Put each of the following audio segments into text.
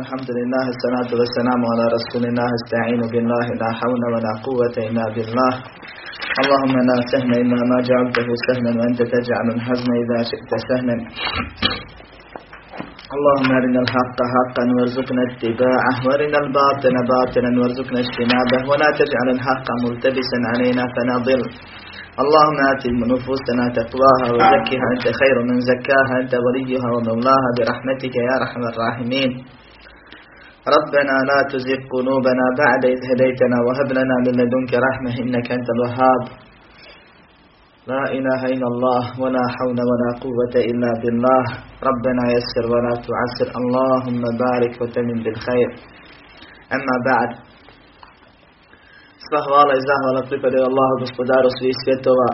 الحمد لله الصلاة والسلام على رسول الله استعين بالله لا حول ولا قوة إلا بالله اللهم لا سهل إلا ما جعلته سهلا وأنت تجعل الحزن إذا شئت سهلا. اللهم أرنا الحق حقا وارزقنا اتباعه وأرنا الباطل باطلا وارزقنا اجتنابه ولا تجعل الحق ملتبسا علينا فنضل اللهم آت نفوسنا تقواها وزكها أنت خير من زكاها أنت وليها ومولاها برحمتك يا أرحم الراحمين. ربنا لا تزغ قلوبنا بعد إذ هديتنا وهب لنا من لدنك رحمة إنك أنت الوهاب. لا إله إلا الله ولا حول ولا قوة إلا بالله. ربنا يسر ولا تعسر. اللهم بارك وتمن بالخير. أما بعد. Sva hvala i zahvala pripadaju Allahu gospodaru svih svjetova.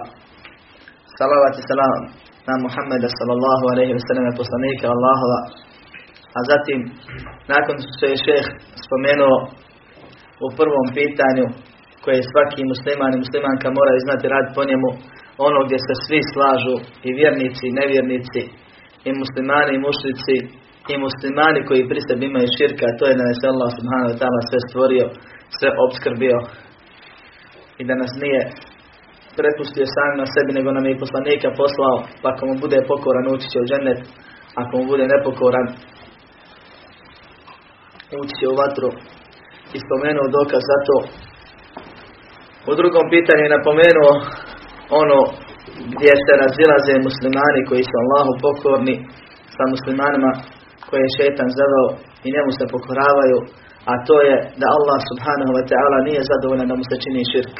Salavat i salam na Muhammeda sallallahu alaihi wa sallam poslanika. A zatim, nakon što je šeh spomenuo u prvom pitanju koje svaki musliman i muslimanka moraju znati rad po njemu, ono gdje se svi slažu i vjernici i nevjernici i muslimani i mušlici i muslimani koji pri sebi imaju širka, to je da nas Allah subhanahu wa ta'ala sve stvorio, sve obskrbio i da nas nije prepustio sam na sebi, nego nam je i poslanika poslao, pa ako mu bude pokoran ući će u džennet, ako mu bude nepokoran ući u vatru i spomenuo dokaz za to. U drugom pitanju je napomenuo ono gdje se razilaze muslimani koji su Allahu pokorni sa muslimanima koje je šetan zavao i njemu se pokoravaju, a to je da Allah subhanahu wa ta'ala nije zadovoljan da mu se čini širk.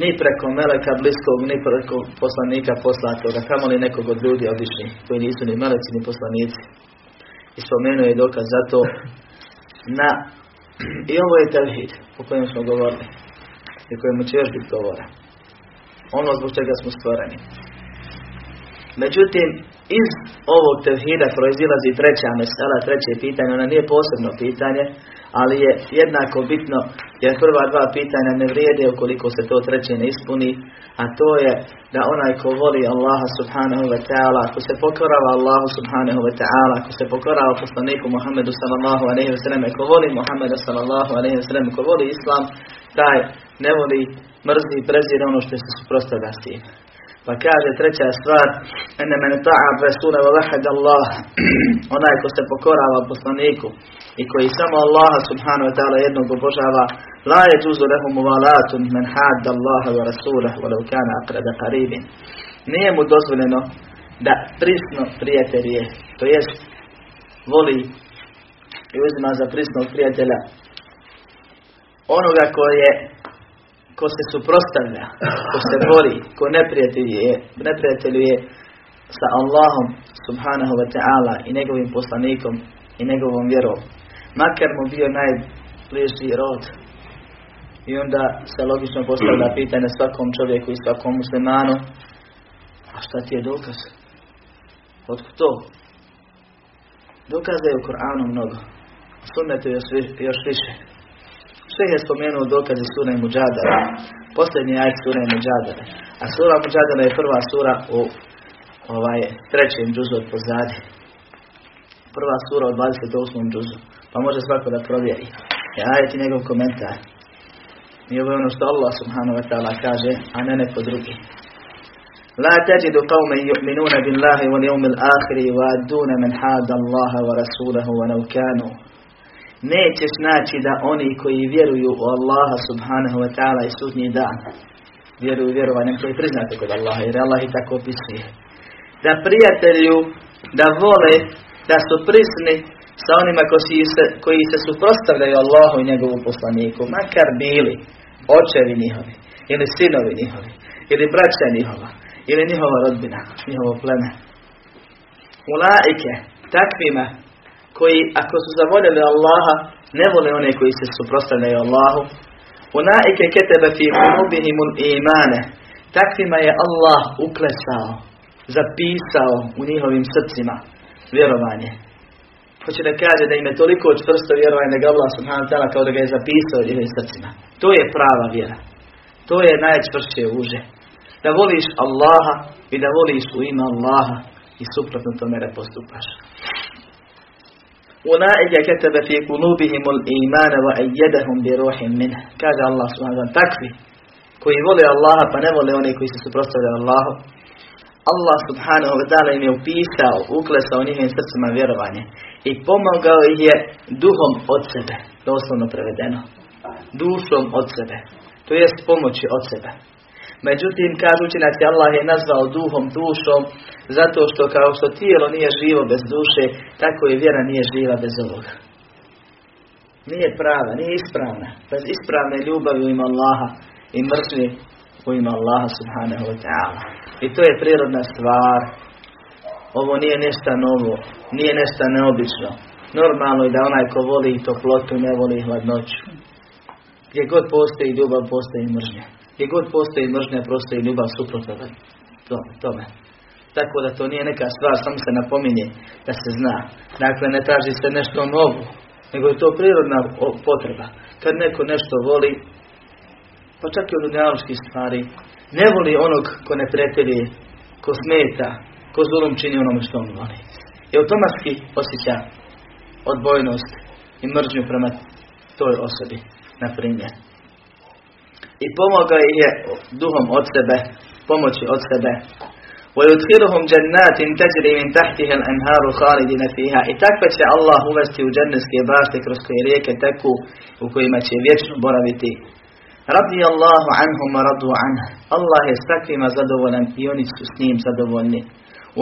Ni preko meleka bliskog, ni preko poslanika poslatoga, kamoli nekog od ljudi običnih, koji nisu ni meleci ni poslanici. I spomenuo je dokaz za to na i ovo je tevhid o kojem smo govorili i kojemu će još biti govora. Ono zbog čega smo stvoreni. Međutim, iz ovog tevhida proizilazi treća mesela, treće pitanje, ona nije posebno pitanje, ali je jednako bitno jer prva dva pitanja ne vrijede ukoliko se to treće ne ispuni, a to je da onaj ko voli Allaha subhanahu wa ta'ala, ako se pokorava Allahu subhanahu wa ta'ala, ako se pokorava poslaniku Muhammedu sallallahu alaihi wa sallam, ko voli Muhammeda sallallahu alaihi wa sallam, ko voli Islam, taj ne voli, mrzi i prezira ono što se suprostavlja s tim. Pa kaže treća stvar, ene men ta'a rasula wa vahad Allah, onaj ko se pokorava poslaniku i koji samo Allaha subhanahu wa ta'ala jednog obožava, la je džuzu lehu muvalatun men had Allaha wa rasulah, walau kana akrada. Nije mu dozvoljeno da prisno prijatelje, to jest voli i uzima za prisnog prijatelja onoga koje ko se suprostavlja, ko se bori, ko neprijateljuje, neprijateljuje sa Allahom subhanahu wa ta'ala i njegovim poslanikom i njegovom vjerom. Makar mu bio najbliži rod. I onda se logično postavlja pitanje svakom čovjeku i svakom muslimanu, a šta ti je dokaz? Otko to? Dokaza je u Koranu mnogo. Sunnetu još više Sve je spomenuo dokaze sura i muđadara. Posljednji ajd sura i muđadara. A sura muđadara je prva sura u ovaj, trećem džuzu od pozadi. Prva sura u 28. džuzu. Pa može svako da provjeri. I ajd i njegov komentar. I ovo je ono što Allah subhanahu wa ta'ala kaže, a ne neko drugi. لا تجد قوما يؤمنون بالله واليوم الآخر يوادون من حاد الله ورسوله ولو كانوا nećeš naći da oni koji vjeruju u Allaha subhanahu wa ta'ala i sudnji dan, vjeruju vjerovanjem koji priznate kod Allaha, jer Allah i tako opisuje. Da prijatelju, da vole, da su prisni sa onima koji se, koji se suprostavljaju Allahu i njegovu poslaniku, makar bili očevi njihovi, ili sinovi njihovi, ili braća njihova, ili njihova rodbina, njihovo pleme. Ulaike, takvima koji ako su zavoljeli Allaha, ne vole one koji se suprostavljaju Allahu. Unaike ketebe fi qulubihimul imane. Takvima je Allah uklesao, zapisao u njihovim srcima vjerovanje. Hoće da kaže da im je toliko čvrsto vjerovanje nego Allah subhanahu ta'ala kao da ga je zapisao u njihovim srcima. To je prava vjera. To je najčvršće uže. Da voliš Allaha i da voliš u ime Allaha i suprotno tome da postupaš. Ulaike ketebe fi kulubihimul imana wa ejjedahum bi ruhim min. Kaže Allah subhanahu wa takvi koji vole Allaha pa ne vole oni koji se suprotstavljaju Allahu. Allah subhanahu wa ta'ala im je upisao, uklesao njihovim srcima vjerovanje i pomogao ih je duhom od sebe, doslovno prevedeno. Dušom od sebe, to jest pomoći od sebe. Međutim, kažu učinati, Allah je nazvao duhom, dušom, zato što kao što tijelo nije živo bez duše, tako i vjera nije živa bez ovoga. Nije prava, nije ispravna. Bez ispravne ljubavi u ime Allaha i mrtvi u ime Allaha subhanahu wa ta'ala. I to je prirodna stvar. Ovo nije nešto novo, nije nešto neobično. Normalno je da onaj ko voli toplotu ne voli hladnoću. Gdje god postoji ljubav, postoji mržnja. Gdje god postoji mržnja, postoji ljubav suprotno tome. Tako da to nije neka stvar, samo se napominje da se zna. Dakle, ne traži se nešto novo, nego je to prirodna potreba. Kad neko nešto voli, pa čak i od stvari, ne voli onog ko ne pretelje, ko smeta, ko zulum čini onome što on voli. I automatski osjeća odbojnost i mržnju prema toj osobi, na primjer I pomogao je duhom od sebe, pomoći od sebe. وَيُدْخِلُهُمْ جَنَّاتٍ تَجْرِي مِنْ تَحْتِهَا الْأَنْهَارُ خَالِدِينَ فِيهَا I takve će Allah uvesti u dženneske bašte kroz koje rijeke teku u kojima će vječno boraviti. Radi Allahu anhum radu anh. Allah je s takvima zadovoljan i oni su s njim zadovoljni.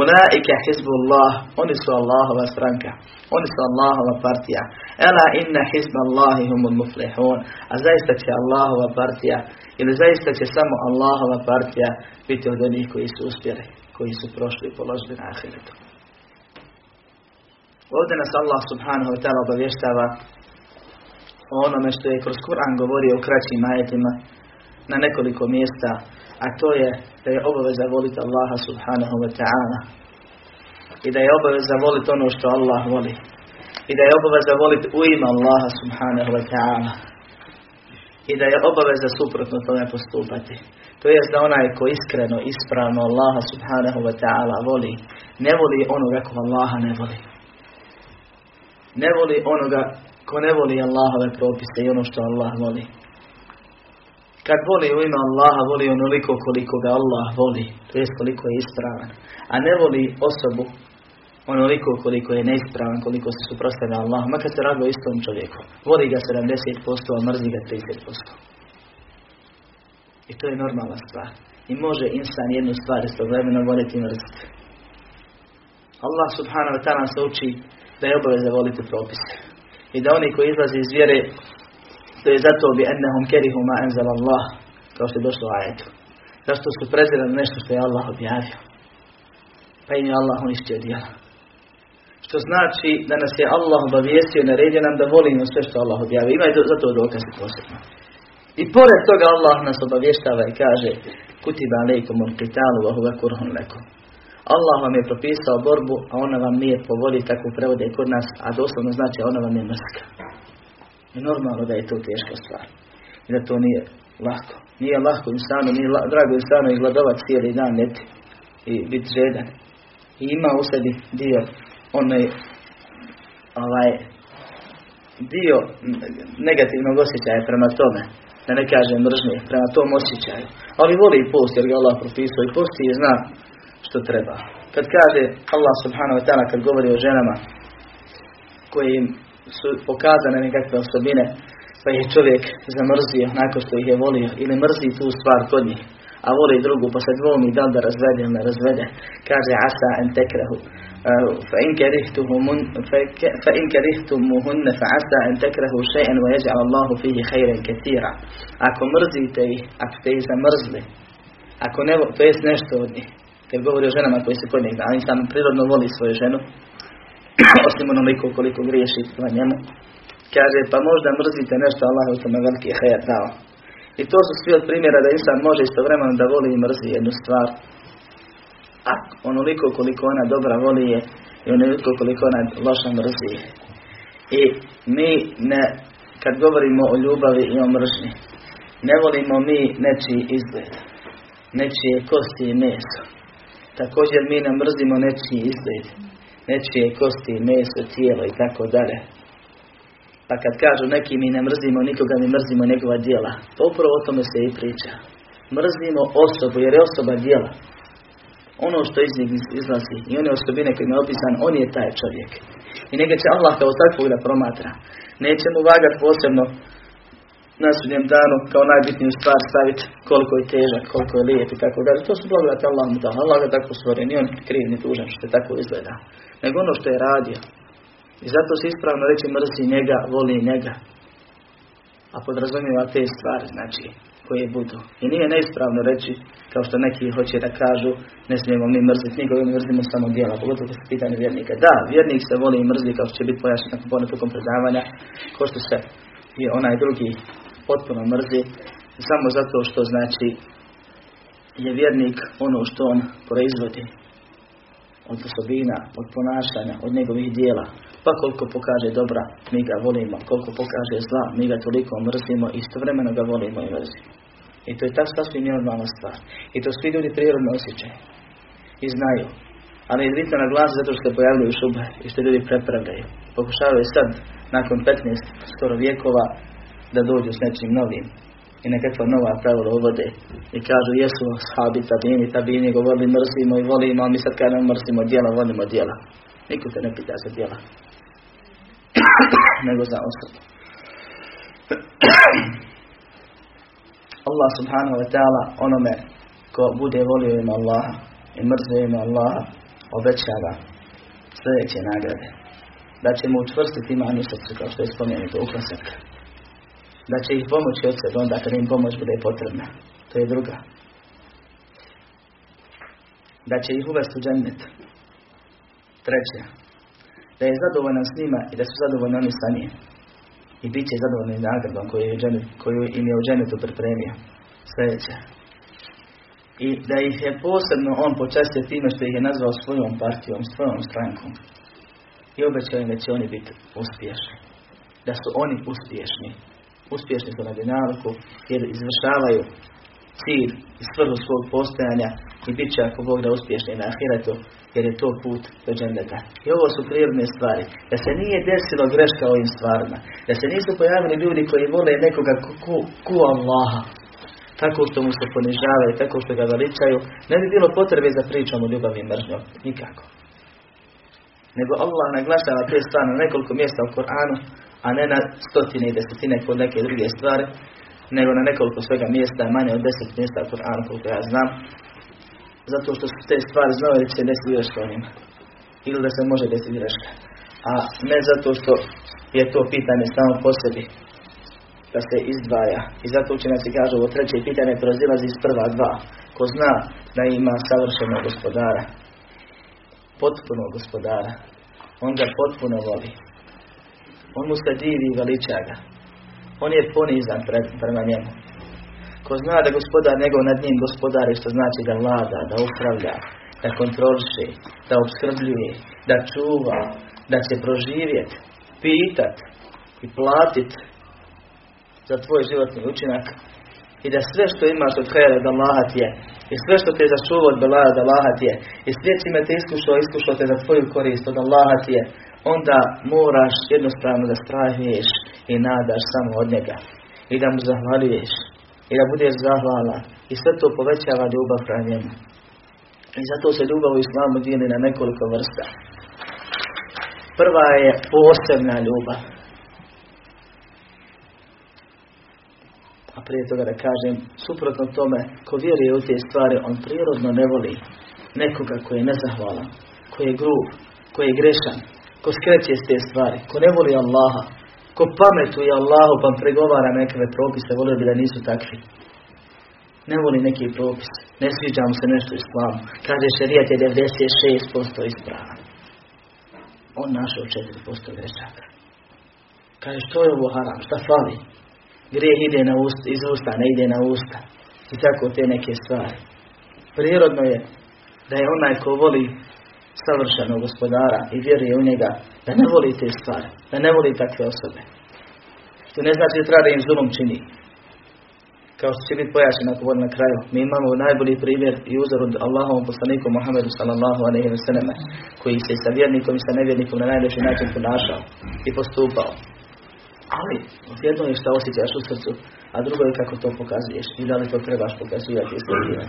Ulaike hizbullah, oni su Allahova stranka, oni su Allahova partija. Ela inna hizba Allahi humul muflihun. A zaista će Allahova partija, ili zaista će samo Allahova partija biti od onih koji su uspjeli, koji su prošli i položili na ahiretu. Ovdje nas Allah subhanahu wa ta'ala obavještava o onome što je kroz Kur'an govorio u kraćim ajetima na nekoliko mjesta, a to je da je obaveza voliti Allaha subhanahu wa ta'ala i da je obaveza voliti ono što Allah voli i da je obaveza voliti u ime Allaha subhanahu wa ta'ala i da je obaveza suprotno tome postupati. To jest da onaj ko iskreno, ispravno Allaha subhanahu wa ta'ala voli, ne voli onoga ko Allaha ne voli. Ne voli onoga ko ne voli Allahove propise i ono što Allah voli. Kad voli u ime Allaha, voli onoliko koliko ga Allah voli, to jest koliko je ispravan. A ne voli osobu onoliko koliko je neispravan, koliko se suprostavlja Allahu, makar se radi o istom čovjeku. Voli ga 70%, a mrzi ga 30%. I to je normalna stvar. I može insan jednu stvar istovremeno voljeti i mrziti. Allah subhanahu wa ta'ala se uči da je obaveza voliti propise. I da oni koji izlaze iz vjere, to je zato bi ennehum kerihu ma enzal Allah, kao što je došlo u ajetu. Zašto su prezirali nešto što je Allah objavio. Pa im je Allah uništio djela. Što znači da nas je Allah obavijestio i naredio nam da volimo sve što Allah objavio. Ima i za to dokazi posebno. I pored toga Allah nas obavještava i kaže Kutiba alejkum ul qitalu wa huwa kurhun lakum. Allah vam je propisao borbu, a ona vam nije po tako prevode kod nas, a doslovno znači ona vam je mrska. I normalno da je to teška stvar. I da to nije lako. Nije lako insanu, nije la, drago insanu i gladovat cijeli dan leti i biti žedan. I ima u sebi dio onaj ovaj dio negativnog osjećaja prema tome da ne kaže mržnje, prema tom osjećaju. Ali voli post, jer ga Allah propisao i posti i zna što treba. Kad kaže Allah subhanahu wa ta'ala, kad govori o ženama koje im su pokazane nekakve osobine pa je čovjek zamrzio nakon što ih je volio ili mrzi tu stvar kod njih a voli drugu pa se dvomi da li da razvede ili ne razvede. Kaže asa en tekrehu e, fa in kerihtumun fa in kerihtumuhunne fa asa en tekrehu še'en wa jeđa'al Allahu fihi hajren ketira ako mrzite ih ako ste ih zamrzli ako ne to jest nešto od njih kad govori o ženama koji se kod njih ali oni samo prirodno voli svoju ženu osim onoliko koliko griješi na njemu, kaže, pa možda mrzite nešto, Allah je u tome veliki hajar dao. I to su svi od primjera da insan može istovremeno da voli i mrzi jednu stvar, a onoliko koliko ona dobra voli je i onoliko koliko ona loša mrzi I mi ne, kad govorimo o ljubavi i o mržnji, ne volimo mi nečiji izgled, nečije kosti i meso. Također mi ne mrzimo nečiji izgled, nečije kosti, meso, tijelo i tako dalje. Pa kad kažu neki mi ne mrzimo nikoga, mi mrzimo njegova djela. Pa upravo o tome se i priča. Mrzimo osobu jer je osoba djela. Ono što iz njih izlazi i one osobine koje je opisan, on je taj čovjek. I neka će Allah kao takvog da promatra. Neće mu vagat posebno na sudnjem danu kao najbitniju stvar staviti koliko je težak, koliko je lijep i tako dalje. To su blagodati Allah mu dao. Allah ga tako stvori, ni on kriv ni tužan što je tako izgleda. Nego ono što je radio. I zato se ispravno reći mrzi njega, voli njega. A podrazumijeva te stvari, znači, koje budu. I nije neispravno reći, kao što neki hoće da kažu, ne smijemo mi mrziti nikoga, mi mrzimo samo djela, pogotovo se pitanje vjernika. Da, vjernik se voli i mrzi, kao što će biti pojašnjeno nakon ponetokom predavanja, ko što se i onaj drugi potpuno mrzi, samo zato što znači je vjernik ono što on proizvodi od osobina, od ponašanja, od njegovih dijela. Pa koliko pokaže dobra, mi ga volimo. Koliko pokaže zla, mi ga toliko mrzimo istovremeno ga volimo i mrzimo. I to je ta sasvim normalna stvar. I to svi ljudi prirodno osjećaju. I znaju. Ali je bitno na glas zato što pojavljaju šube i što ljudi prepravljaju. Pokušavaju sad, nakon 15 skoro vijekova, da dođu s nečim novim i nekakva nova pravila uvode i kažu jesu sahabi, tabini, tabini govorili mrzimo i volimo, a mi sad kažemo mrzimo djela, volimo djela. Niko te ne pita za djela. nego za osobu. Allah subhanahu wa ta'ala onome ko bude volio ima Allaha i mrzio ima Allaha obećava sljedeće nagrade. Da će mu učvrstiti iman srcu kao što je spomenuto u Da će ih pomoći od sebe onda kad im pomoć bude potrebna. To je druga. Da će ih uvesti u džennet. Treća. Da je zadovoljan s njima i da su zadovoljni oni sa njim. I bit će zadovoljni nagradom koju, je koju im je u džennetu pripremio. Sljedeće. I da ih je posebno on počastio time što ih je nazvao svojom partijom, svojom strankom. I obećao im da će oni biti uspješni. Da su oni uspješni. Uspješni su na dinamiku jer izvršavaju cilj i svrhu svog postojanja i bit će ako Bog da uspješni na ahiretu jer je to put do džendeta. I ovo su prirodne stvari. Da se nije desilo greška ovim stvarima. Da se nisu pojavili ljudi koji vole nekoga ku, ku Allaha. Tako što mu se ponižavaju, tako što ga veličaju. Ne bi bilo potrebe za pričom o ljubavi i mržnjom. Nikako. Nego Allah naglašava te stvari na nekoliko mjesta u Koranu, a ne na stotine i desetine kod neke druge stvari, nego na nekoliko svega mjesta, manje od deset mjesta u Koranu koliko ja znam, zato što su te stvari znali da se desiti još njima. Ili da se može desiti greška. A ne zato što je to pitanje samo po sebi da se izdvaja. I zato učenjaci kažu ovo treće pitanje prozilazi iz prva dva. Ko zna da ima savršenog gospodara, potpunog gospodara, on ga potpuno voli. On mu se divi i veliča ga. On je ponizan prema njemu. Ko zna da gospodar njegov nad njim gospodari, što znači da vlada, da upravlja, da kontroliše, da obskrbljuje, da čuva, da će proživjet, pitat i platit za tvoj životni učinak i da sve što imaš od hajera da Allaha je i sve što te je zašuvo od Belaja da Allaha je i me te iskušao, iskušao te za tvoju korist od Allaha je onda moraš jednostavno da strahuješ i nadaš samo od njega i da mu zahvaljuješ i da budeš zahvalan i sve to povećava ljubav prema njemu. I zato se ljubav u islamu dijeli na nekoliko vrsta. Prva je posebna ljubav. A prije toga da kažem, suprotno tome, ko vjeruje u te stvari, on prirodno ne voli nekoga koji je nezahvalan, koji je grub, koji je grešan, ko skreće s te stvari, ko ne voli Allaha, Ko pametuje Allahu pa pregovara nekakve propise, volio bi da nisu takvi. Ne voli neki propis. Ne sviđa mu se nešto islamu. Kaže šerijat je 96% ispravan. On našao 4% grešaka. Kaže što je ovo haram, šta fali? Grijeh ide na usta, iz usta, ne ide na usta. I tako te neke stvari. Prirodno je da je onaj ko voli savršenog gospodara i vjeruje u njega, da ne voli te stvari, da ne voli takve osobe. To ne znači da treba da im zulom čini. kao što će biti pojašnjeno ako na kraju. Mi imamo najbolji primjer i uzor od Allahovom poslaniku Muhammedu sallallahu alaihi wa sallam, koji se sa vjernikom i sa nevjernikom na najljepši način ponašao i postupao. Ali, jedno je što osjećaš u srcu, a drugo je kako to pokazuješ i da li to trebaš pokazivati i.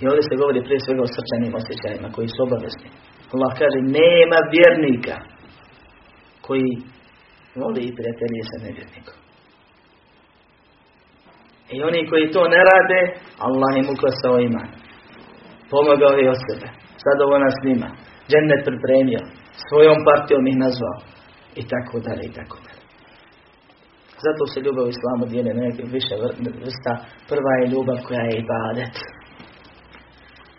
I ovdje se govori prije svega o srčanim osjećajima koji su obavezni. Allah kaže, nema vjernika koji voli i prijatelji sa nevjernikom. I oni koji to ne rade, Allah im ukosao iman. Pomogao je od sebe. Zadovoljan s njima. Džennet pripremio. Svojom partijom ih nazvao. I tako dalje, i tako dalje. Zato se ljubav u islamu dijeli na više vrsta. Prva je ljubav koja je ibadet.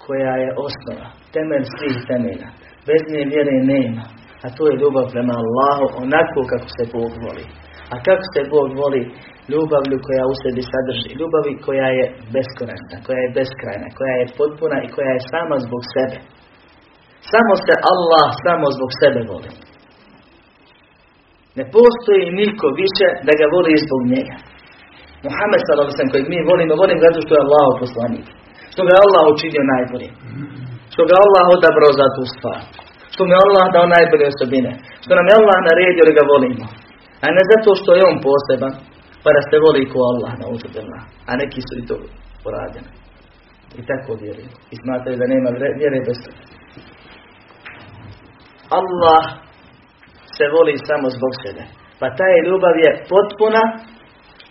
Koja je osnova. Temelj svih temelja. Bez nje vjere nema. A to je ljubav prema Allahu onako kako se Bog voli. A kako se Bog voli? Ljubavlju koja u sebi sadrži. Ljubavi koja je beskonačna, koja je beskrajna, koja je potpuna i koja je sama zbog sebe. Samo se Allah samo zbog sebe voli. Ne postoji niko više da ga voli zbog njega. Muhammed sallallahu kojeg mi volimo, volimo zato što je Allah poslanik. Što ga je Allah učinio najboljim. Što ga Allah odabrao za tu stvar. Što mi Allah dao najbolje osobine. Što nam je Allah naredio da ga volimo. A ne zato što je on poseban, pa da se voli ko Allah na uzubila. A neki su i to poradili. I tako vjeruju. I smatraju da nema vjere bez toga. Allah se voli samo zbog sebe. Pa taj ljubav je potpuna,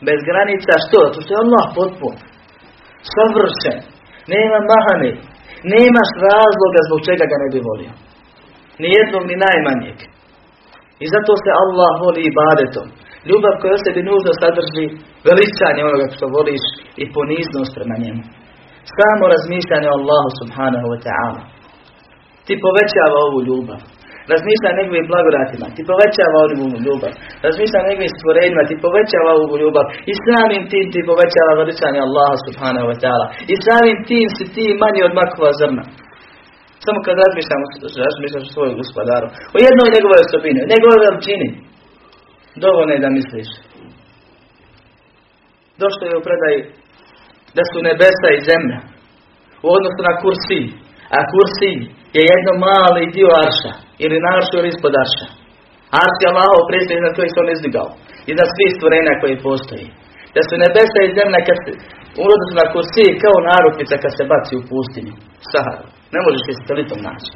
bez granica. Što? To što je Allah potpun. Savršen. Nema mahane. Nemaš razloga zbog čega ga ne bi volio. Ni jednog, ni najmanjeg. I zato se Allah voli ibadetom. Ljubav koja o sebi nužno sadrži veličanje onoga što voliš i poniznost prema njemu. Samo razmišljanje o Allahu subhanahu wa ta'ala. Ti povećava ovu ljubav. Razmišlja njegovim blagodatima, ti povećava ovu ljubav. Razmišlja njegovim stvorenjima, ti povećava ovu ljubav. I samim tim ti povećava veličanje Allaha subhanahu wa ta'ala. I samim tim si ti manji od makova zrna. Samo kad razmišljamo, razmišljaš o svojom gospodaru. O jednoj njegovoj osobini, njegovoj veličini. Dovoljno je da misliš. Došlo je u predaj da su nebesa i zemlja u odnosu na kursi. A kursi je jedno mali dio arša. Ili na aršu ili ispod arša. Arš je Allahov prije na koji se on izdigao. I na svih stvorenja koji postoji. Da su nebesa i zemlja kad se, u odnosu na kursi kao narukvica kad se baci u pustinju. Saharu. Ne možeš se satelitom naći.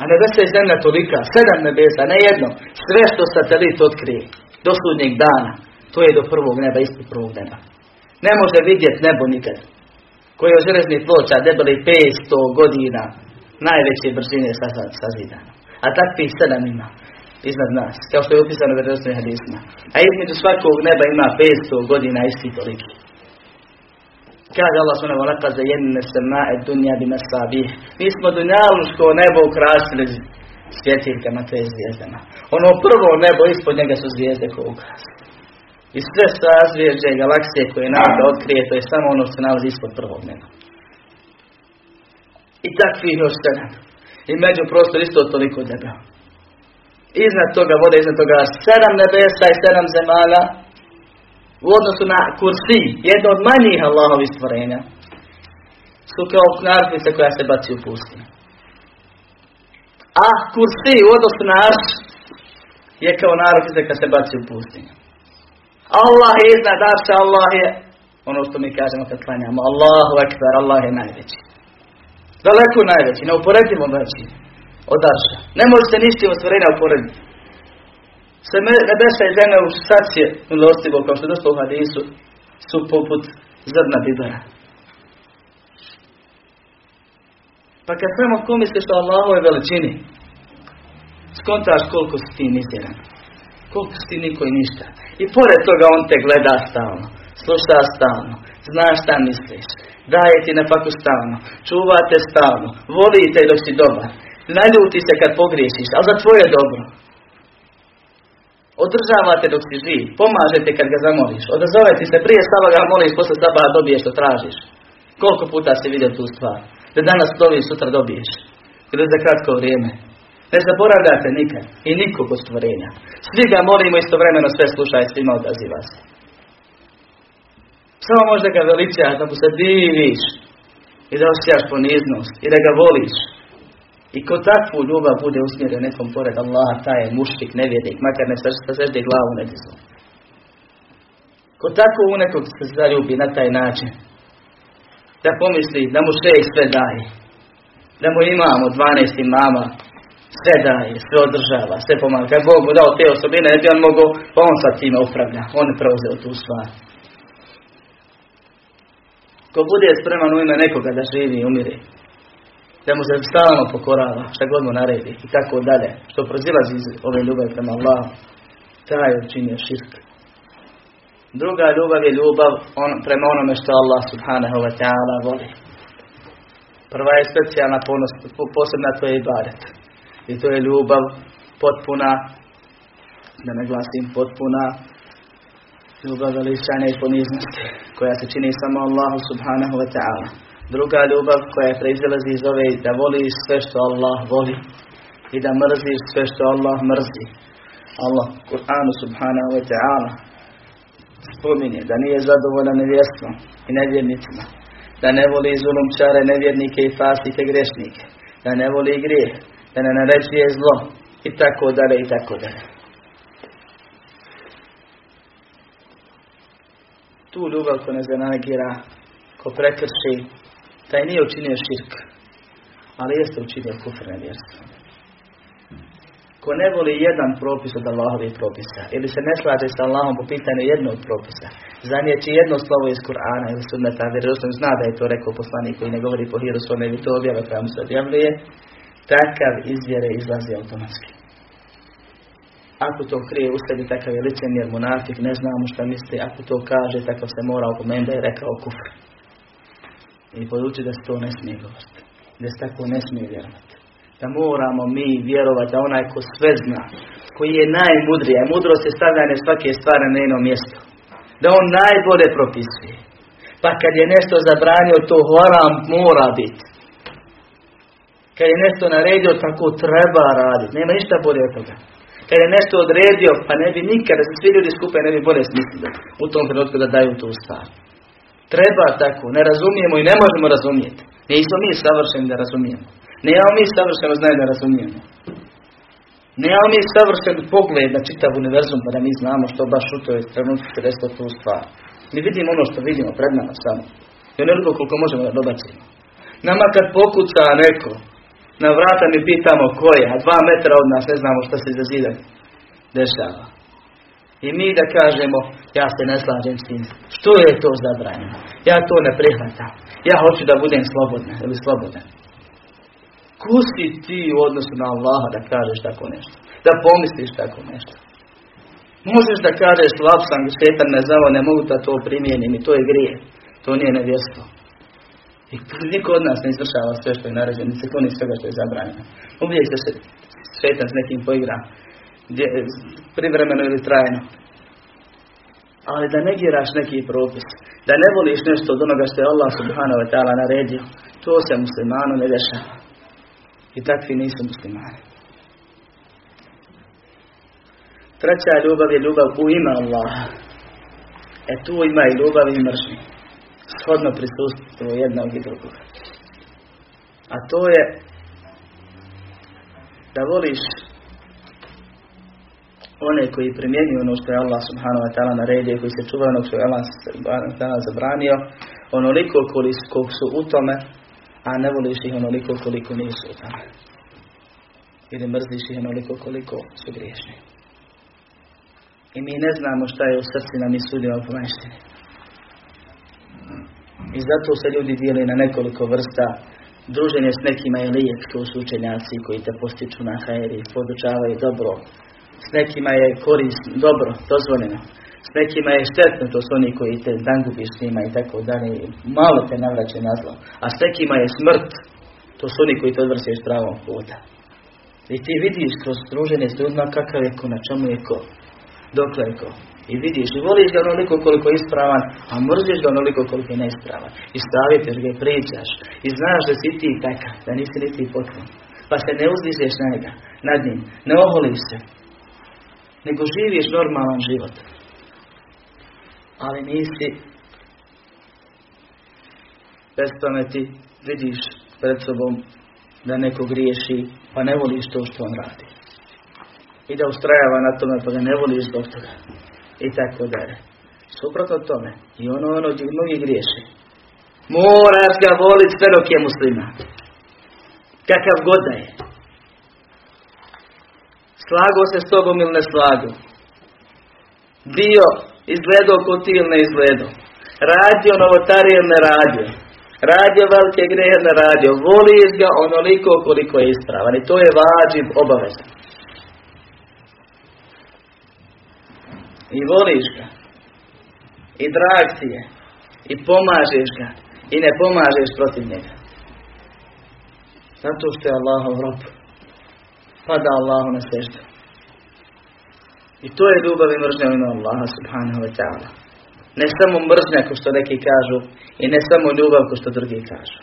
A nebesa i zemlja tolika, sedam nebesa, ne jedno. Sve što satelit otkrije do sudnjeg dana, to je do prvog neba, ispod prvog neba. Ne može vidjeti nebo nikad. Koji je od železnih ploča debeli 500 godina najveće brzine sazidano. A takvih sedam ima iznad nas, kao što je upisano u vjerovstvenim hadisma. A između svakog neba ima 500 godina isti toliki. Kaže Allah subhanahu wa ta'ala za jedne semae dunja bi masabih. Mi smo dunjaluško nebo ukrasili svjetiljkama, to je zvijezdama. Ono prvo nebo ispod njega su zvijezde koje ukrasili. I sve sazvijeđe galaksije koje nauka otkrije, to je samo ono što se nalazi ispod prvog neba. I takvih još sedam. I među prostor isto toliko debel. Iznad toga vode, iznad toga sedam nebesa i sedam zemalja, u odnosu na kursi, jedno od manjih Allahovi stvorenja, su kao narukvica koja se baci u pustinu. A kursi u odnosu na arš je kao narukvica koja se baci u pustinu. Allah je iznad arša, Allah je ono što mi kažemo kad klanjamo. Allahu akbar, Allah je najveći. Daleko najveći, neuporedivo veći od arša. Ne može se ništa stvorenja uporediti se nebesa i zemlja u sacije milostivo, kao što je došlo u hadisu, su poput zrna bibera. Pa kad samo pomisliš o Allahove veličini, skontaš koliko si ti mizjeran. Koliko si ti niko i ništa. I pored toga on te gleda stalno, sluša stalno, zna šta misliš, daje ti na faku stalno, čuva te stalno, voli te dok si dobar, naljuti se kad pogriješiš, ali za tvoje dobro. Održavate dok si živ. Pomažete kad ga zamoliš. Odazove ti se prije saba ga moliš, posle saba dobiješ što tražiš. Koliko puta si vidio tu stvar? Da danas dobiš, sutra dobiješ. Ili za kratko vrijeme. Ne zaboravljate nikad. I nikog od stvorenja. Svi ga molimo istovremeno sve slušaj, svima odaziva se. Samo možda ga veličaš, da mu se diviš i da osjećaš poniznost i da ga voliš. I ko takvu ljubav bude usmjerio nekom pored Allaha, taj je mušik, nevjernik, makar ne svežde glavu ne dizu. Ko tako u nekog se zaljubi na taj način, da pomisli da mu sve sve daje, da mu imamo 12 imama, sve daje, sve održava, sve pomaga. Kad Bog mu dao te osobine, ne bi on mogao, pa on sad time upravlja. On je preuzeo tu stvar. Ko bude spreman u ime nekoga da živi i umiri, da mu se stalno pokorava, šta god mu naredi i tako dalje, što prozilazi iz ove ljubavi prema Allahu, taj učinio širk. Druga ljubav je ljubav on, prema onome što Allah subhanahu wa ta'ala voli. Prva je specijalna ponos, posebna to je ibadet. I to je ljubav potpuna, da ne glasim potpuna, ljubav veličanja i poniznosti, koja se čini samo Allahu subhanahu wa ta'ala. Druga ljubav koja proizilazi iz ove da voliš sve što Allah voli i da mrziš sve što Allah mrzi. Allah Kur'anu subhanahu wa ta'ala spominje da nije zadovoljan nevjerstvom i nevjernicima, da ne voli zulumčare, nevjernike i fasike, grešnike, da ne voli grijeh, da ne naređuje zlo i tako dalje i tako dalje. Tu ljubav ko ne zanegira, ko prekrši, taj nije učinio širk, ali jeste učinio kufr nevjerstvo. Ko ne voli jedan propis od Allahovih propisa ili se ne slaže sa Allahom po pitanju jednog propisa, zanijeći jedno slovo iz Kur'ana ili sunneta, vjerojatno zna da je to rekao poslanik koji ne govori po hiru svome ili to objave koja mu se objavljuje, takav izvjere izlazi automatski. Ako to krije u sebi, takav je licemjer, monafik, ne znamo šta misli, ako to kaže, takav se mora opomenuti da je rekao kufr. I poduči da se to ne smije govoriti. Da se tako ne smije vjerovati da moramo mi vjerovati da onaj ko sve zna, koji je najmudriji, mudrost je stavljanje svake stvari na jedno mjesto, da on najbolje propisuje. Pa kad je nešto zabranio, to haram mora biti. Kad je nešto naredio, tako treba raditi. Nema ništa bolje od toga. Kad je nešto odredio, pa ne bi nikada, svi ljudi skupe ne bi bolje smislili u tom trenutku da daju tu stvar. Treba tako, ne razumijemo i ne možemo razumijeti. Nismo mi savršeni da razumijemo. Nemamo mi savršeno znanje da razumijemo. Nemamo mi savršen pogled na čitav univerzum pa da mi znamo što baš u toj trenutku se desilo tu stvar. Mi vidimo ono što vidimo pred nama samo. I onoliko koliko možemo da dobacimo. Nama kad pokuca neko, na vrata mi pitamo ko je, a dva metra od nas ne znamo što se zida dešava. I mi da kažemo, ja se ne slažem s tim. Što je to zabranjeno? Ja to ne prihvatam. Ja hoću da budem slobodna ili slobodan. Ko si ti u odnosu na Allaha da kažeš tako nešto? Da pomisliš tako nešto? Možeš da kažeš slab sam, šetan me zavo, ne mogu da to primijenim i to je grije. To nije nevjestvo. I niko od nas ne izvršava sve što je naređeno, ni sekund ni svega što je zabranjeno. Uvijek se šetan s nekim poigra, gdje, privremeno ili trajno. Ali da negiraš neki propis, da ne voliš nešto od onoga što je Allah subhanahu wa ta'ala naredio, to se muslimanu ne dešava. I takvi nisu muslimani. Treća ljubav je ljubav u ime Allaha. E tu ima i ljubav i mržnje. Shodno prisustvo jednog i drugog. A to je da voliš one koji primjenjuju ono što je Allah subhanahu wa ta'ala naredio, koji se čuvaju ono što je Allah subhanahu zabranio, onoliko koliko su u tome, a ne voliš ih onoliko koliko nisu u tome. Ili mrziš ih onoliko koliko su griješni. I mi ne znamo šta je u srcima mi sudima u pomeštini. I zato se ljudi dijeli na nekoliko vrsta. Druženje s nekima je lijek, to su učenjaci koji te postiču na hajeri, podučavaju dobro. S nekima je korist, dobro, dozvoljeno. S nekima je štetno, to su oni koji te dangubiš s njima i tako dalje. Malo te navraće na zlo. A s nekima je smrt, to su oni koji te odvrćeš pravom puta. I ti vidiš kroz druženje s ljudima kakav je ko, na čemu je ko, dokle je ko. I vidiš, i voliš ga onoliko koliko je ispravan, a mrziš ga onoliko koliko je neispravan. I stavitiš ga i pričaš. I znaš da si ti takav, da nisi niti potpun. Pa se ne uzdižeš na njega, nad njim, ne oholiš se. Nego živiš normalan život. Ali nisi bez pameti vidiš pred sobom da neko griješi, pa ne voliš to što on radi. I da ustrajava na tome, pa ga ne voliš zbog toga. I tako dalje. Suprotno tome. I ono ono gdje mnogi griješi. Moraš ga voliti sve dok je muslima. Kakav god da je. Slago se s tobom ili ne slago. Bio izgledao ko ti ili ne izgledao. Radio novotarije ili ne radio. Radio velike greje ne radio. Voliš ga onoliko koliko je ispravan. I to je vađib obavezan. I voliš ga. I drag ti je. I pomažeš ga. I ne pomažeš protiv njega. Zato što je Allahov rob. Pada Allahu na seždu. I to je ljubav i mržnja u ime Allaha subhanahu wa ta'ala. Ne samo mržnja ko što neki kažu i ne samo ljubav ko što drugi kažu.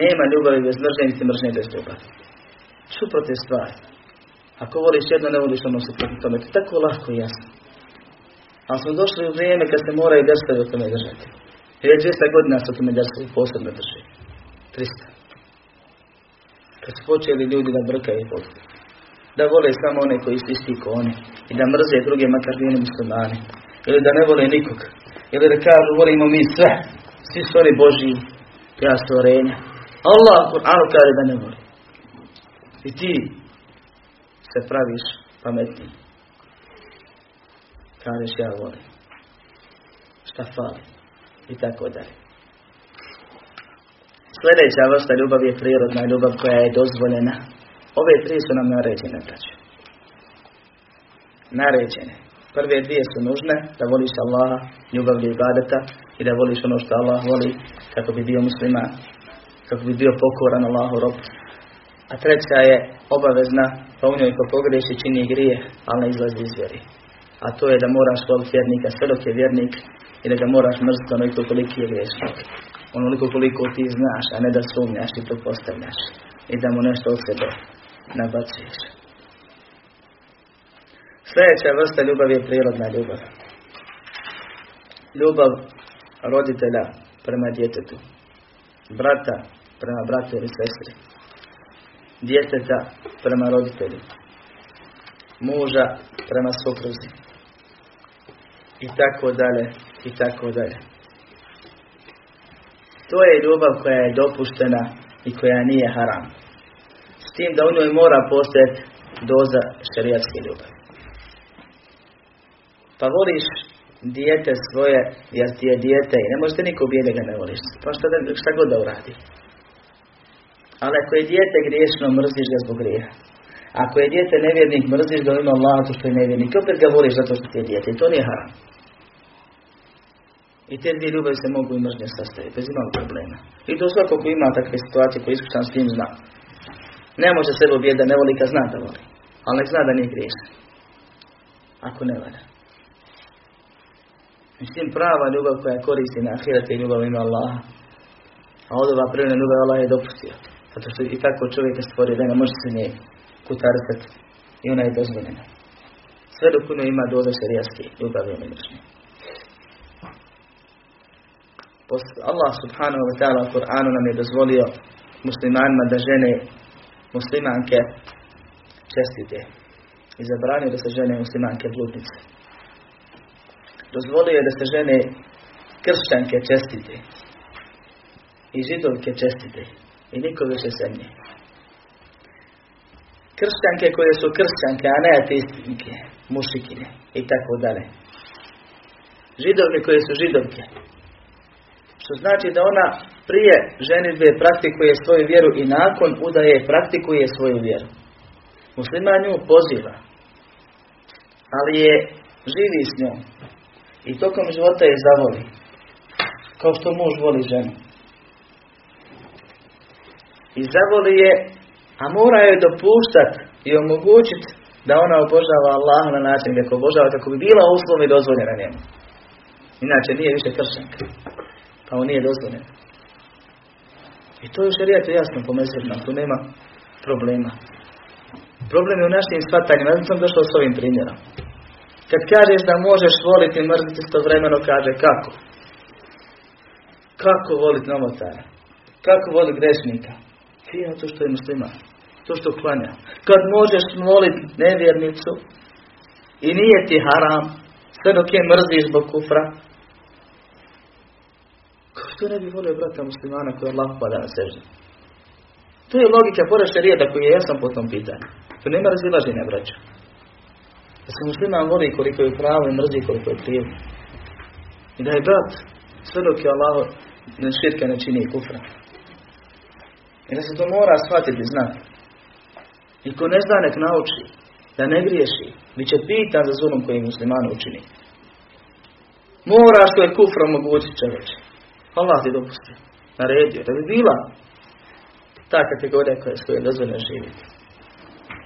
Nema ljubavi bez mržnje niti mržnje bez ljubavi. Suprotne stvari. Ako voliš jedno, ne voliš ono suprotno tome. To je tako lako i jasno. Ali smo došli u vrijeme kad se mora i dersavi o tome držati. Već 200 godina se o tome dersavi posebno drži. 300. Kad su počeli ljudi da brkaju i Da vole samo one koji su isti ko oni. I da mrze druge makar bili muslimani. Ili da ne vole nikog. Ili da kažu volimo mi sve. Svi su oni Božji ja stvorenja. Allah Kur'anu kaže da ne voli. I ti se praviš pametni. Kažeš ja volim. Šta fali? I tako dalje. Sljedeća vrsta ljubav je prirodna ljubav koja je dozvoljena. Ove tri su nam naređene, braće. Naređene. Prve dvije su nužne, da voliš Allaha, ljubav i ibadeta i da voliš ono što Allah voli kako bi bio musliman, kako bi bio pokoran Allahu rob. A treća je obavezna, pa u njoj ko pogreši čini grije, ali ne izlazi iz vjeri. A to je da moraš voliti vjernika sve dok je vjernik i da ga moraš mrziti onoliko koliki je grešnik onoliko koliko ti znaš, a ne da sumnjaš i to postavljaš. I da mu nešto od sebe nabacuješ. Sljedeća vrsta ljubav je prirodna ljubav. Ljubav roditelja prema djetetu. Brata prema bratu ili sestri. Djeteta prema roditelju. Muža prema supruzi. I tako dalje, i tako dalje. To je ljubav koja je dopuštena i koja nije haram. S tim da u njoj mora postojati doza šarijatske ljubavi. Pa voliš dijete svoje, jer ti je dijete i ne možete niko bijede ga ne voliš. Pa šta, šta god da uradi. Ali ako je dijete griješno, mrziš ga zbog grijeha. Ako je dijete nevjernik, mrziš ga u ime Allah, što je nevjernik. Opet ga voliš zato što ti je dijete. I to nije haram. I te dvije ljubavi se mogu i mržnje sastaviti, bez imalo problema. I to svako ko ima takve situacije koji iskušan s tim zna. Ne može sebe obijeti da ne voli kad zna da voli. Ali nek zna da nije griješan. Ako ne valja. Mislim prava ljubav koja koristi na ahiret je ljubav ima Allaha. A od ova prvna ljubav Allah je dopustio. Zato što i tako čovjek je stvorio da ne može se nje kutarsati. I ona je dozvoljena. Sve dok puno ima doza šarijaske ljubavi i mržnje. Allah subhanahu wa ta'ala u Kur'anu nam je dozvolio muslimanima da žene muslimanke čestite. I zabranio da se žene muslimanke bludnice. Dozvolio je da se žene kršćanke čestite. I židovke čestite. I niko više zemlje. Kršćanke koje su kršćanke, a ne ateistinke, mušikine i tako dalje. Židovke koje su židovke, što znači da ona prije ženitbe praktikuje svoju vjeru i nakon udaje praktikuje svoju vjeru. Musliman nju poziva, ali je živi s njom i tokom života je zavoli, kao što muž voli ženu. I zavoli je, a mora joj dopuštati i omogućiti da ona obožava Allah na način kako obožava, kako bi bila uslovi dozvoljena njemu. Inače nije više kršenka a on nije dozvoljen. I to je šarijatu jasno po tu nema problema. Problem je u našim shvatanjima, ja sam došao s ovim primjerom. Kad kažeš da možeš voliti i mrziti vremeno kaže kako? Kako voliti novotara? Kako voliti grešnika? Fino to što je musliman. To što klanja. Kad možeš moliti nevjernicu i nije ti haram, sve dok je mrziš zbog kufra, što ne bi volio brata muslimana koji Allah pada na seždu? To je logika pored šarijeta koji je jasan po tom pitanju. To nema razilaženja, braća. Da se musliman voli koliko je pravo i mrzi koliko je prije. I da je brat sve dok je Allah širka ne čini kufra. I da se to mora shvatiti, znati. I ko ne zna nek nauči, da ne griješi, bit će pitan za zulom koji musliman učini. Mora što je kufra omogućiti čovječe. Allah ti dopustio, naredio, da bi bila ta kategorija koja je svoje dozvoljno živjeti.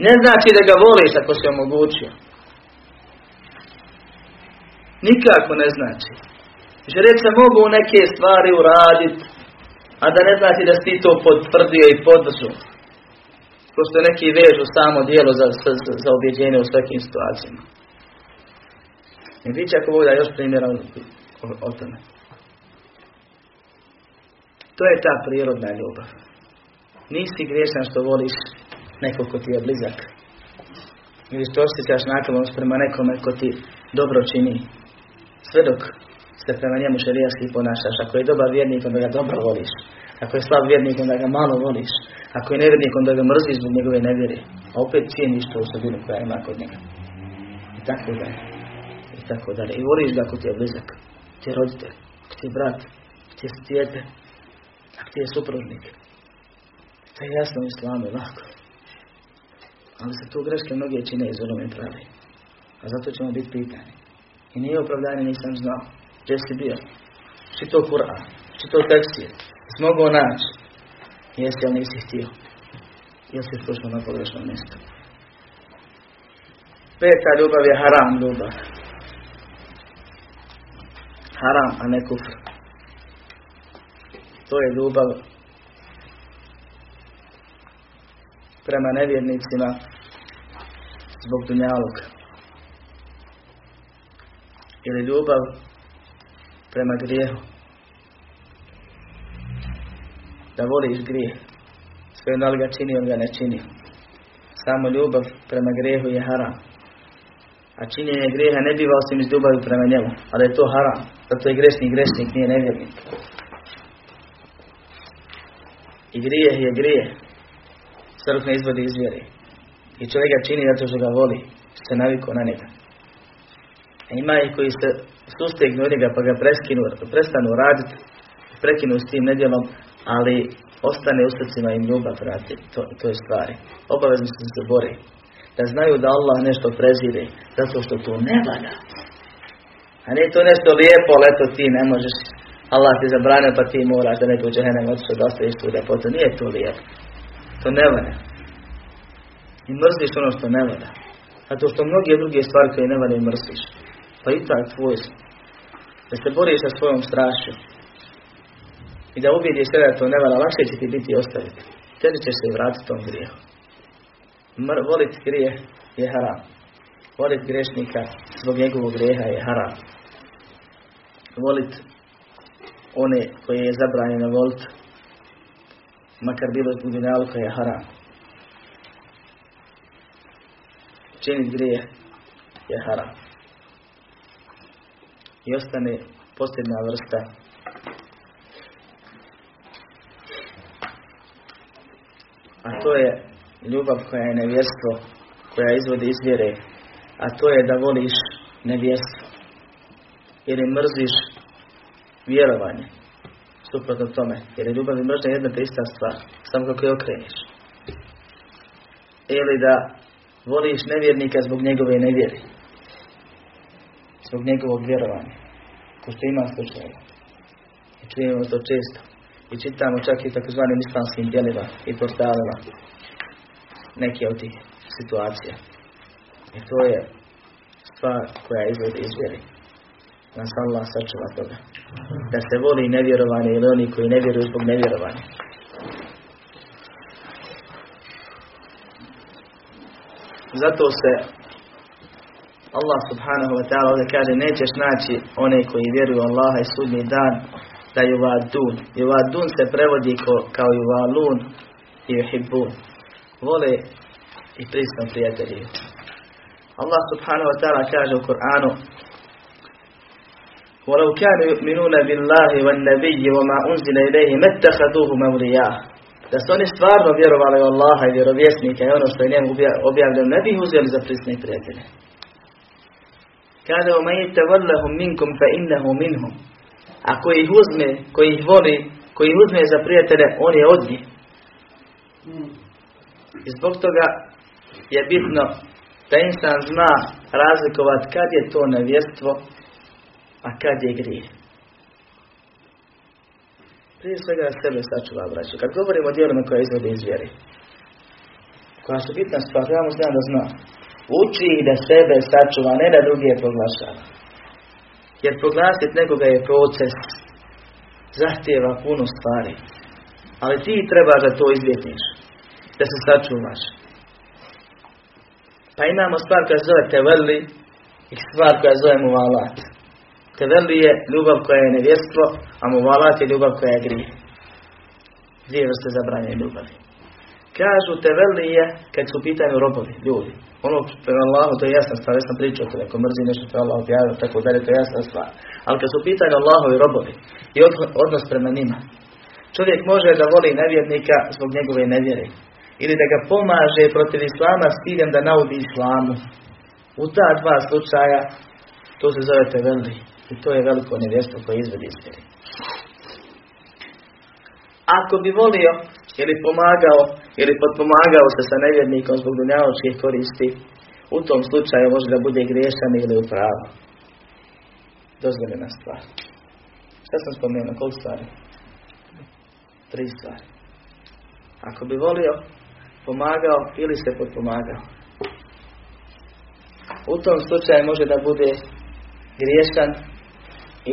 Ne znači da ga voliš ako se omogućio. Nikako ne znači. Se mogu neke stvari uraditi, a da ne znači da si to potvrdio i. Ko što neki vežu samo dijelo za, za, za objeđenje u svakim situacijama. I bit će ako još primjera o, o tome. To je ta prirodna ljubav. Nisi griješan što voliš nekog ko ti je blizak. Ili što osjećaš naklonost prema nekome ko ti dobro čini. Sve dok se prema njemu šerijaski ponašaš. Ako je dobar vjernik, onda ga dobro voliš. Ako je slab vjernik, onda ga malo voliš. Ako je nevjernik, onda ga mrziš zbog njegove nevjeri. A opet cijeniš to osobinu koja ima kod njega. I tako dalje. I tako dalje. I voliš ga ako ti je blizak. Ti je roditelj. Ti je brat. Ti je stijete. Ti je supružnik. To je jasno u islamu, lako. Ali se tu greške mnoge čine iz onome pravi. A zato ćemo biti pitani. I nije opravdanje, nisam znao. Gdje si bio? Čito Kur'an, čito teksije. Jesi mogao naći? Jesi, ali nisi htio. Jesi si prošao na pogrešno mjesto. Peta ljubav je haram ljubav. Haram, a ne kufr. To je ljubav prema nevjernicima zbog dunjaluka. Ili ljubav prema grijehu. Da voliš grijeh. Sve da li ga ili ga ne čini. Samo ljubav prema grijehu je haram. A činjenje grijeha ne biva osim iz ljubavi prema njemu. Ali je to haram. Zato je grešnik grešnik, nije nevjernik. I grijeh je grijeh. Dok ne izvodi iz vjere. I čovjek ga čini zato što ga voli. Što se navikao na njega. A ima ih koji se sustegnu od njega pa ga preskinu, prestanu raditi, prekinu s tim nedjelom, ali ostane u srcima im ljubav vrati to, je stvari. Obavezno se se bori. Da znaju da Allah nešto prezire, zato što to ne valja. A nije to nešto lijepo, ali eto ti ne možeš. Allah ti zabranio pa ti moraš da neko džahenem otišao da ostaviš tu ljepotu. Nije to lijepo. To ne valja. I mrziš ono što ne valja. Zato što mnoge druge stvari koje ne valja mrziš. Pa i tak tvoj da se boriš sa svojom strašću i da ubijediš sve da to ne vala, lakše će ti biti ostaviti. Tebi ćeš se vratiti tom grijehu. Mr, voliti grijeh je haram. Voliti grešnika zbog njegovog grijeha je haram. Voliti one koje je zabranjeno volit, makar bilo u dunjaluka je haram. Činiti grijeh je haram. I ostane posljedna vrsta a to je ljubav koja je nevjerstvo koja izvodi iz vjere. A to je da voliš nevjerstvo. Ili mrziš vjerovanje suprotno tome jer je ljubav i mržnja jedna te ista stvar samo kako je okreniš ili da voliš nevjernika zbog njegove nevjeri zbog njegovog vjerovanja. Ko što ima slučajeva. I čujemo to često. I čitamo čak i takozvanim islamskim djelima i portalima. Neke od tih situacija. I to je stvar koja izvodi iz. Nas Allah sačuva toga. Da se voli nevjerovanje ili oni koji ne vjeruju zbog nevjerovanja. Zato se Allah subhanahu wa ta'ala ovdje kaže nećeš naći one koji vjeruju Allaha i sudnji dan da juvadun. Juvadun se prevodi ko, kao juvalun i juhibbun. Vole i prisno prijatelji. Allah subhanahu wa ta'ala kaže u Kur'anu ولو كانوا يؤمنون بالله والنبي وما أنزل إليه ما اتخذوهم أولياء da su oni stvarno vjerovali u Allaha i vjerovjesnika i ono što je njemu objavljeno, ne bi ih uzeli za prisne prijatelje. Kada o majite vallahum minkum fa innahu minhum. Ako ih uzme, koji ih voli, koji ih uzme za prijatelje, on je od njih. I zbog toga je bitno da insan zna razlikovat kad je to nevjestvo, a kad je grije. Prije svega sebe sačuva, braću. Kad govorimo o dijelima koje izvode iz vjeri, koja su bitna stvar, trebamo znam da zna. Uči da sebe sačuva, ne da drugi proglašava. Jer proglasiti nekoga je proces, zahtjeva puno stvari. Ali ti treba da to izvjetniš, da se sačuvaš. Pa imamo stvar koja zove tevelli i stvar koja zove muvalat. Tevelli je ljubav koja je nevjestvo, a muvalat je ljubav koja je grije. Dvije vrste zabranje ljubavi. Kažu tevelli je kad su pitanju robovi, ljudi. Ono prema Allahu to je jasna stvar, ja sam pričao to, mrzi nešto to Allah objavio, tako dalje, to je jasna stvar. Ali kad su pitanju Allahovi robovi i odnos prema njima, čovjek može da voli nevjernika zbog njegove nevjere. Ili da ga pomaže protiv Islama s ciljem da naudi Islamu. U ta dva slučaja to se zove tevelli. I to je veliko nevjerstvo koje izvedi iz Ako bi volio ili pomagao ili potpomagao se sa nevjernikom zbog dunjaločkih koristi, u tom slučaju može da bude griješan ili u pravu. Dozvoljena stvar. Šta sam spomenuo? Koliko stvari? Tri stvari. Ako bi volio, pomagao ili se potpomagao. U tom slučaju može da bude griješan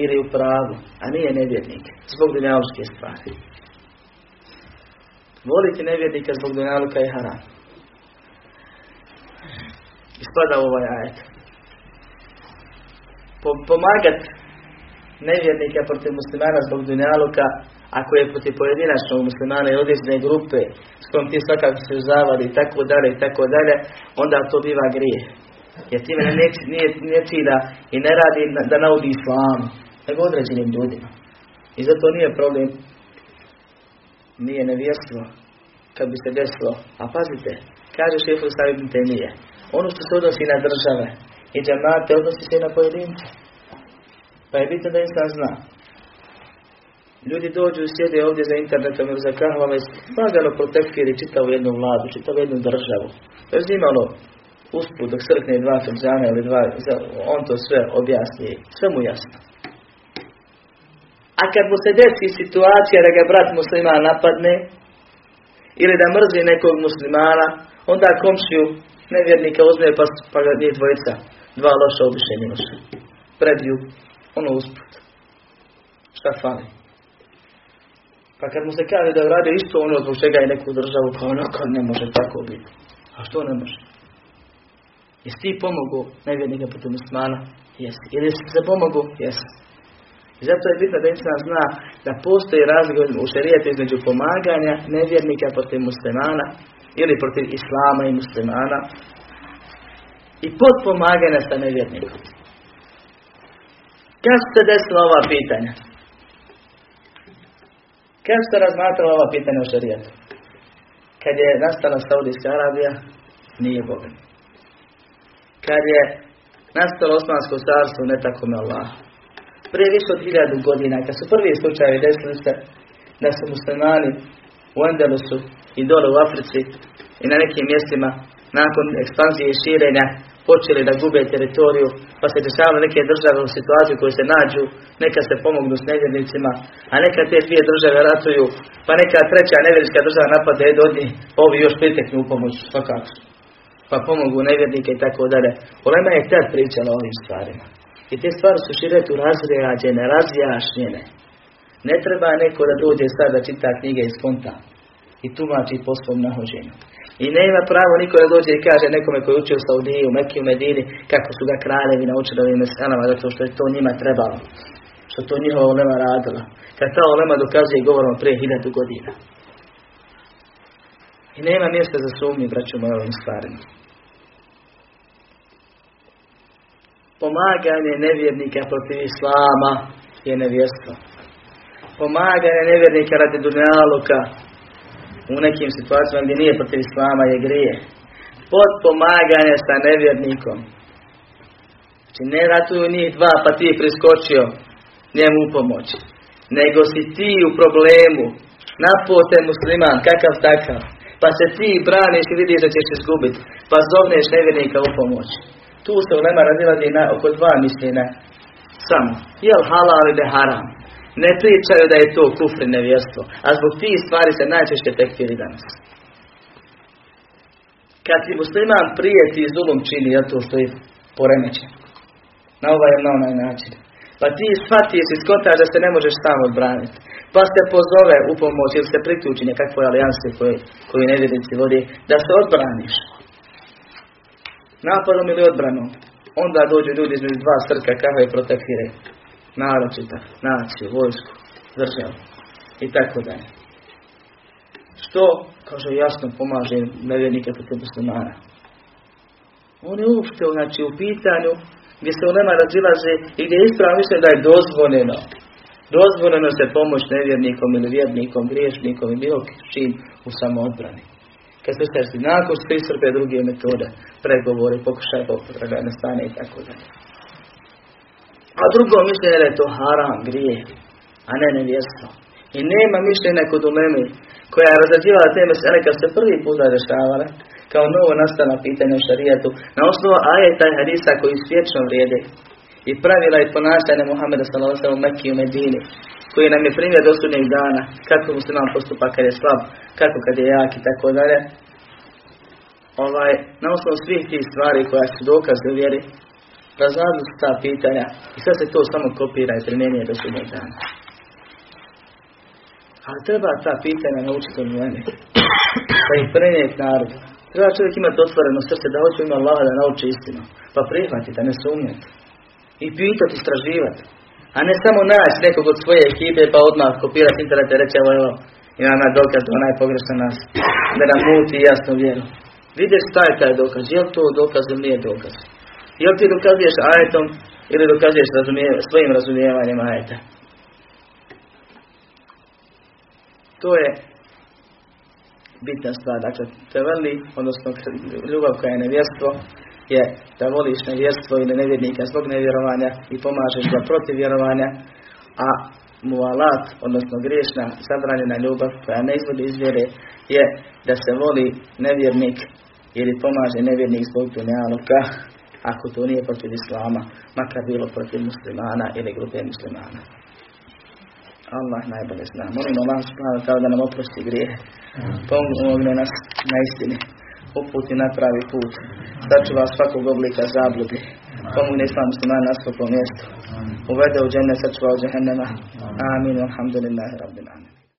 ili u pravu, a nije nevjernik, zbog dunjaločke stvari. Voliti nevjernika zbog dunjaluka je haram. Ispada u ovaj ajet. Pomagat nevjernika protiv muslimana zbog dunjaluka, ako je protiv pojedinačnog muslimana i određene grupe s kojom ti svakako se zavali i tako dalje i tako dalje, onda to biva grije. Jer time ne, nije, nije cilja i ne radi da naudi islamu, nego određenim ljudima. I zato nije problem nije nevjerstvo kad bi se desilo. A pazite, kaže šefu Stavim Temije, ono što se odnosi na države i džemate odnosi se i na pojedince. Pa je bitno da insan zna. Ljudi dođu i sjede ovdje za internetom ili za kahvama i lagano protekviri čitavu jednu vladu, čitavu jednu državu. Bez imalo usput dok srkne dva fržana ili dva, on to sve objasni, sve mu jasno. A kad mu se desi situacija da ga brat muslima napadne, ili da mrzi nekog muslimana, onda komšiju nevjernika uzme pa, pa ga nije dvojica, dva loša obiše minuša. Predju, ono usput. Šta fali? Pa kad mu se kaže da radi isto ono zbog čega je neku državu, pa kao ne može tako biti. A što ne može? Jesi ti pomogu nevjernika protiv muslimana? Jesi. Ili jesi se pomogu? Jesi. I zato je bitno da insan zna da postoji razlika u šerijetu između pomaganja nevjernika protiv muslimana ili protiv islama i muslimana i potpomaganja sa nevjernikom. Kad su se desila ova pitanja? Kad su se razmatrala ova pitanja u šarijetu? Kad je nastala Saudijska Arabija, nije Boga. Kad je nastalo Osmansko carstvo, ne tako me Allah prije više od hiljadu godina, kad su prvi slučajevi desili se da su muslimani u Andalusu i dole u Africi i na nekim mjestima nakon ekspanzije i širenja počeli da gube teritoriju, pa se dešavaju neke države u situaciju koje se nađu, neka se pomognu s nevjernicima, a neka te dvije države ratuju, pa neka treća nevjernička država napade do njih, pa ovi još priteknu u pomoć svakako. Pa pomogu nevjernike i tako dalje. Ulema je tad pričala o ovim stvarima. I te stvari su širetu razređene, razjašnjene. Ne treba neko da dođe sad da čita knjige iz konta i tumači po svom nahođenju. I nema pravo niko da dođe i kaže nekome koji učio u Saudiji, u Mekiju, u Medini, kako su ga kraljevi naučili ovim mesanama, zato što je to njima trebalo. što to njihova olema radila. Kad ta olema dokazuje govorom prije hiljadu godina. I nema mjesta za sumnju, braću moje, ovim stvarima. Pomaganje nevjernika protiv Islama je nevjerstvo. Pomaganje nevjernika radi dunjaluka u nekim situacijama gdje nije protiv Islama je grije. Pod pomaganje sa nevjernikom. Znači ne ratuju njih dva pa ti priskočio njemu u pomoć. Nego si ti u problemu. Napote musliman, kakav takav. Pa se ti braniš i vidiš da ćeš izgubiti. Pa zovneš nevjernika u pomoć. Tu se u Lema razilazi na oko dva mišljenja. Samo. Jel halal ili haram? Ne pričaju da je to kufri nevjerstvo. A zbog tih stvari se najčešće tekfiri danas. Kad ti musliman prijeti zulum čini, je to što je poremećen. Na ovaj na onaj način. Pa ti shvatiš i skotaš da se ne možeš sam odbraniti. Pa se pozove u pomoć ili se priključi nekakvoj alijansi koji, koji nevjernici vodi, da se odbraniš. Napadom ili odbranom. Onda dođu ljudi između dva srka kako je protekire. Naročita, naciju, vojsku, državu i tako dalje. Što, kaže jasno, pomaže nevjernike protiv muslimana. On je uopšte, znači, u pitanju gdje se u nema razilaze i gdje je ispravno da je dozvoljeno. Dozvoljeno se pomoć nevjernikom ili vjernikom, griješnikom i bilo čim u samoodbrani. Kad staži, nakon što iscrpe druge metode, pregovori, pokušaj popravljanja stane i tako dalje. A drugo mišljenje je to haram, grije, a ne nevjerstvo. I nema mišljenja kod ulemi koja je razrađivala te mesele kad se prvi puta dešavale, kao novo nastala pitanja u šarijetu, na osnovu ajeta i hadisa koji svječno vrijede i pravila i ponašanja Muhammeda sallallahu u Mekki u Medini, koji nam je primjer do sudnjeg dana, kako musliman postupa kad je slab, kako kad je jak i tako dalje. Ovaj, na osnovu svih tih stvari koja su dokaz u vjeri, razladili su ta pitanja i sad se to samo kopira i primjenjuje do sudnjeg dana. Ali treba ta pitanja naučiti od mene. Da ih prenijeti narodu. Treba čovjek imati otvoreno srce da hoće ima Allaha da nauči istinu. Pa prihvatiti, a ne sumnjati. I pitati, istraživati. A ne samo naći nekog od svoje ekipe pa odmah kopirati internet i reći evo evo imam na dokaz da onaj pogrešan nas. Da nam muti jasnu vjeru. Vidiš šta je taj dokaz. Je li to dokaz ili nije dokaz? Je li ti dokazuješ ajetom ili dokazuješ svojim razumijevanjem ajeta? To je bitna stvar. Dakle, te veli, odnosno ljubav koja je nevjerstvo, je da voliš nevjerstvo ili nevjernika zbog nevjerovanja i pomažeš ga protiv vjerovanja, a mualat, odnosno griješna, zabranjena ljubav koja ne izvodi iz vjere, je da se voli nevjernik ili pomaže nevjernik zbog dunjaluka, ako to nije protiv islama, makar bilo protiv muslimana ili grupe muslimana. Allah najbolje zna. Molim Allah subhanahu da nam oprosti grijehe. Pomogne nas na istini. Uputi na pravi put. Sačuva svakog oblika zabludi. Pomogne islam muslimana na svakom mjestu. Uvede u džene, sačuva u džehennema. Amin. Alhamdulillahi rabbil